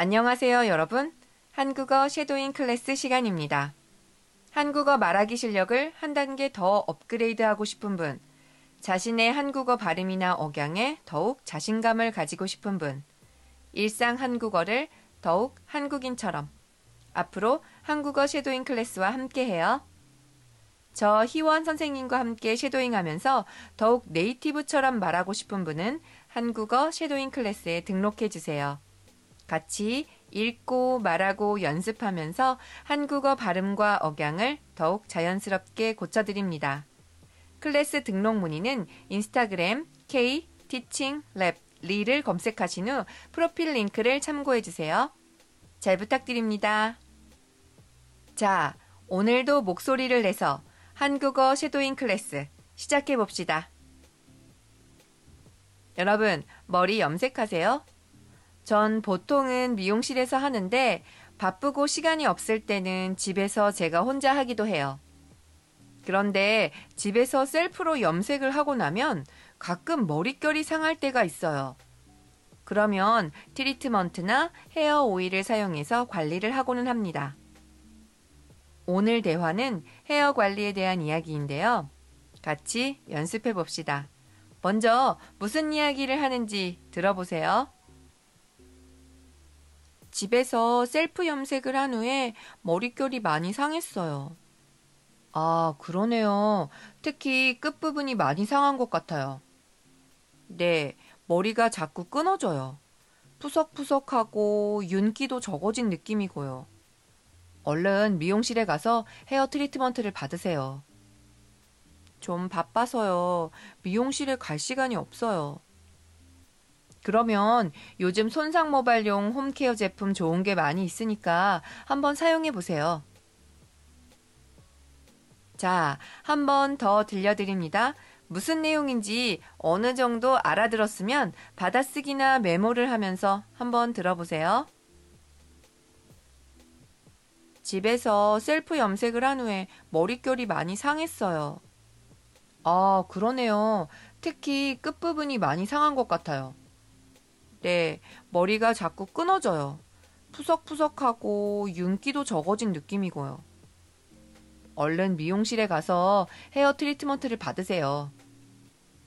안녕하세요, 여러분. 한국어 shadowing class 시간입니다. 한국어 말하기 실력을 한 단계 더 업그레이드하고 싶은 분, 자신의 한국어 발음이나 억양에 더욱 자신감을 가지고 싶은 분, 일상 한국어를 더욱 한국인처럼 앞으로 한국어 shadowing class와 함께해요. 저 희원 선생님과 함께 shadowing 하면서 더욱 native처럼 말하고 싶은 분은 한국어 shadowing class에 등록해 주세요. 같이 읽고 말하고 연습하면서 한국어 발음과 억양을 더욱 자연스럽게 고쳐드립니다. 클래스 등록 문의는 인스타그램 K 티칭 랩 리를 검색하신 후 프로필 링크를 참고해 주세요. 잘 부탁드립니다. 자, 오늘도 목소리를 내서 한국어 shadowing class 시작해 봅시다. 여러분, 머리 염색하세요? 전 보통은 미용실에서 하는데 바쁘고 시간이 없을 때는 집에서 제가 혼자 하기도 해요. 그런데 집에서 셀프로 염색을 하고 나면 가끔 머릿결이 상할 때가 있어요. 그러면 트리트먼트나 헤어 오일을 사용해서 관리를 하고는 합니다. 오늘 대화는 헤어 관리에 대한 이야기인데요. 같이 연습해 봅시다. 먼저 무슨 이야기를 하는지 들어보세요. 집에서 셀프 염색을 한 후에 머릿결이 많이 상했어요. 아, 그러네요. 특히 끝부분이 많이 상한 것 같아요. 네, 머리가 자꾸 끊어져요. 푸석푸석하고 윤기도 적어진 느낌이고요. 얼른 미용실에 가서 헤어 트리트먼트를 받으세요. 좀 바빠서요. 미용실에 갈 시간이 없어요. 그러면 요즘 손상 모발용 홈케어 제품 좋은 게 많이 있으니까 한번 사용해 보세요. 자, 한 번 더 들려드립니다. 무슨 내용인지 어느 정도 알아들었으면 받아쓰기나 메모를 하면서 한번 들어보세요. 집에서 셀프 염색을 한 후에 머릿결이 많이 상했어요. 아, 그러네요. 특히 끝부분이 많이 상한 것 같아요. 네, 머리가 자꾸 끊어져요. 푸석푸석하고 윤기도 적어진 느낌이고요. 얼른 미용실에 가서 헤어 트리트먼트를 받으세요.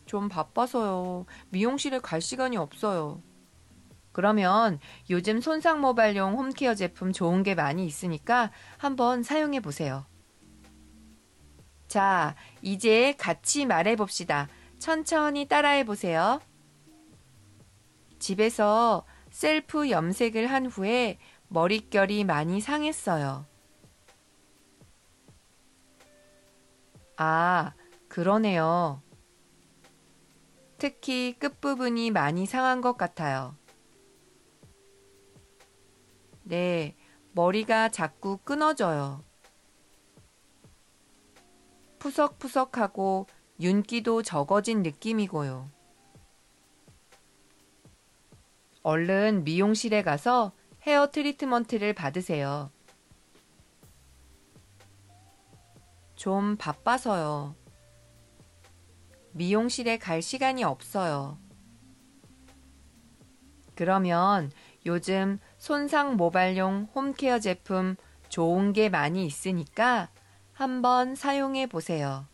좀 바빠서요. 미용실에 갈 시간이 없어요. 그러면 요즘 손상 모발용 홈케어 제품 좋은 게 많이 있으니까 한번 사용해 보세요. 자, 이제 같이 말해 봅시다. 천천히 따라해 보세요. 집에서 셀프 염색을 한 후에 머릿결이 많이 상했어요. 아, 그러네요. 특히 끝부분이 많이 상한 것 같아요. 네, 머리가 자꾸 끊어져요. 푸석푸석하고 윤기도 적어진 느낌이고요. 얼른 미용실에 가서 헤어 트리트먼트를 받으세요. 좀 바빠서요. 미용실에 갈 시간이 없어요. 그러면 요즘 손상 모발용 홈케어 제품 좋은 게 많이 있으니까 한번 사용해 보세요.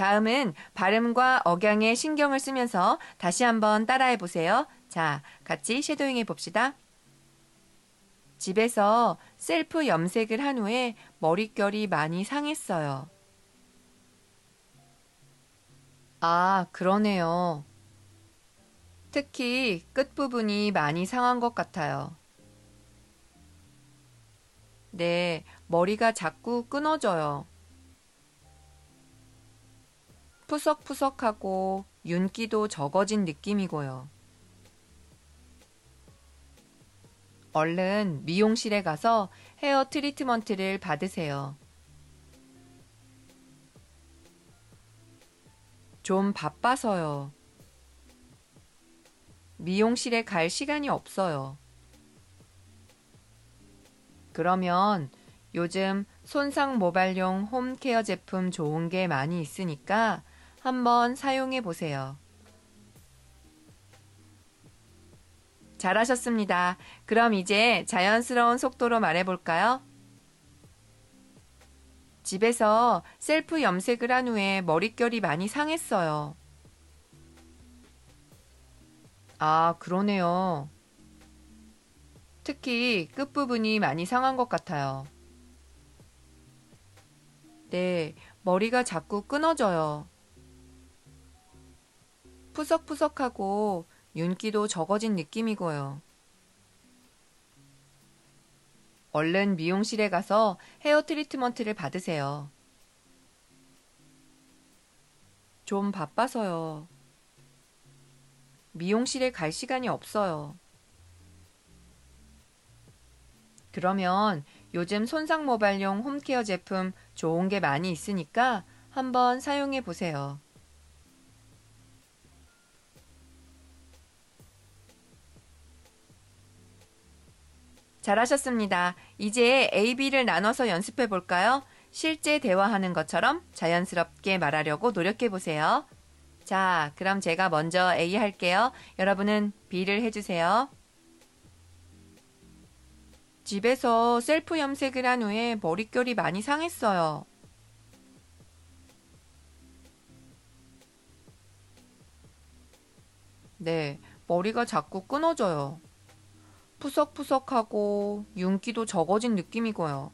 다음은 발음과 억양에 신경을 쓰면서 다시 한번 따라해 보세요. 자, 같이 쉐도잉 해 봅시다. 집에서 셀프 염색을 한 후에 머릿결이 많이 상했어요. 아, 그러네요. 특히 끝부분이 많이 상한 것 같아요. 네, 머리가 자꾸 끊어져요. 푸석푸석하고 윤기도 적어진 느낌이고요. 얼른 미용실에 가서 헤어 트리트먼트를 받으세요. 좀 바빠서요. 미용실에 갈 시간이 없어요. 그러면 요즘 손상 모발용 홈케어 제품 좋은 게 많이 있으니까 한번 사용해 보세요. 잘하셨습니다. 그럼 이제 자연스러운 속도로 말해 볼까요? 집에서 셀프 염색을 한 후에 머릿결이 많이 상했어요. 아, 그러네요. 특히 끝부분이 많이 상한 것 같아요. 네, 머리가 자꾸 끊어져요. 푸석푸석하고 윤기도 적어진 느낌이고요. 얼른 미용실에 가서 헤어 트리트먼트를 받으세요. 좀 바빠서요. 미용실에 갈 시간이 없어요. 그러면 요즘 손상 모발용 홈케어 제품 좋은 게 많이 있으니까 한번 사용해 보세요. 잘하셨습니다. 이제 A, B를 나눠서 연습해 볼까요? 실제 대화하는 것처럼 자연스럽게 말하려고 노력해 보세요. 자, 그럼 제가 먼저 A 할게요. 여러분은 B를 해주세요. 집에서 셀프 염색을 한 후에 머릿결이 많이 상했어요. 네, 머리가 자꾸 끊어져요. 푸석푸석하고 윤기도 적어진 느낌이고요.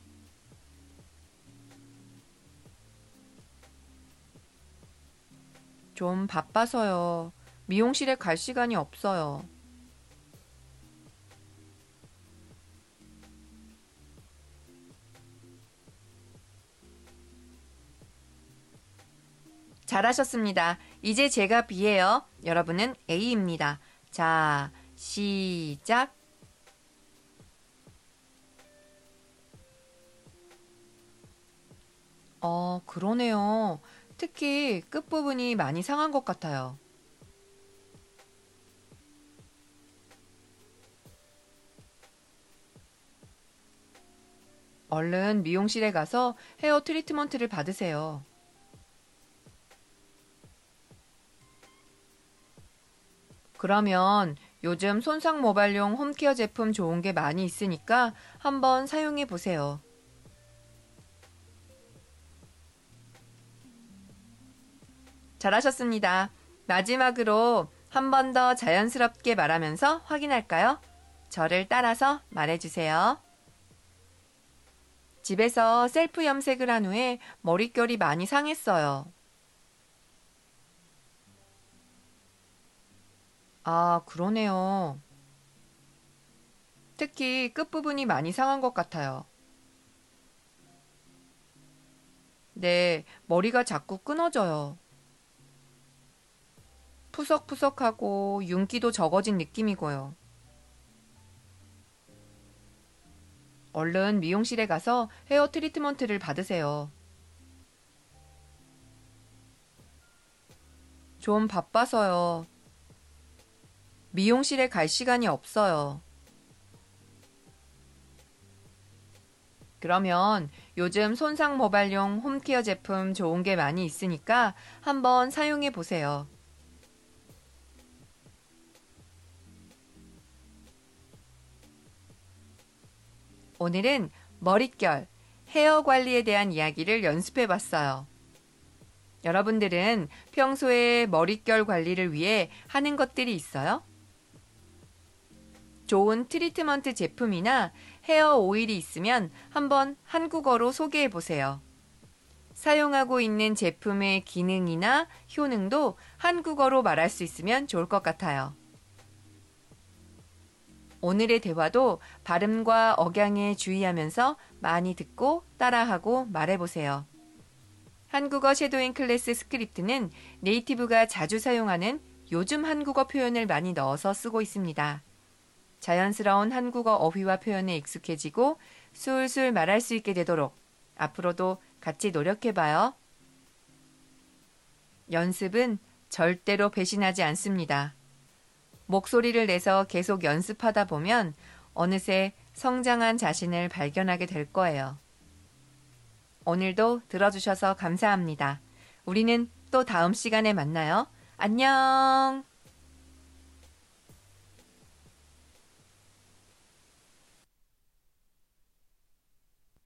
좀 바빠서요. 미용실에 갈 시간이 없어요. 잘하셨습니다. 이제 제가 B예요. 여러분은 A입니다. 자, 시작. 어, 그러네요. 특히 끝부분이 많이 상한 것 같아요. 얼른 미용실에 가서 헤어 트리트먼트를 받으세요. 그러면 요즘 손상 모발용 홈케어 제품 좋은 게 많이 있으니까 한번 사용해 보세요. 잘하셨습니다. 마지막으로 한 번 더 자연스럽게 말하면서 확인할까요? 저를 따라서 말해주세요. 집에서 셀프 염색을 한 후에 머릿결이 많이 상했어요. 아, 그러네요. 특히 끝부분이 많이 상한 것 같아요. 네, 머리가 자꾸 끊어져요. 푸석푸석하고 윤기도 적어진 느낌이고요. 얼른 미용실에 가서 헤어 트리트먼트를 받으세요. 좀 바빠서요. 미용실에 갈 시간이 없어요. 그러면 요즘 손상 모발용 홈케어 제품 좋은 게 많이 있으니까 한번 사용해 보세요. 오늘은 머릿결, 헤어 관리에 대한 이야기를 연습해 봤어요. 여러분들은 평소에 머릿결 관리를 위해 하는 것들이 있어요? 좋은 트리트먼트 제품이나 헤어 오일이 있으면 한번 한국어로 소개해 보세요. 사용하고 있는 제품의 기능이나 효능도 한국어로 말할 수 있으면 좋을 것 같아요. 오늘의 대화도 발음과 억양에 주의하면서 많이 듣고 따라하고 말해보세요. 한국어 shadowing class 스크립트는 native가 자주 사용하는 요즘 한국어 표현을 많이 넣어서 쓰고 있습니다. 자연스러운 한국어 어휘와 표현에 익숙해지고 술술 말할 수 있게 되도록 앞으로도 같이 노력해봐요. 연습은 절대로 배신하지 않습니다. 목소리를 내서 계속 연습하다 보면 어느새 성장한 자신을 발견하게 될 거예요. 오늘도 들어주셔서 감사합니다. 우리는 또 다음 시간에 만나요. 안녕!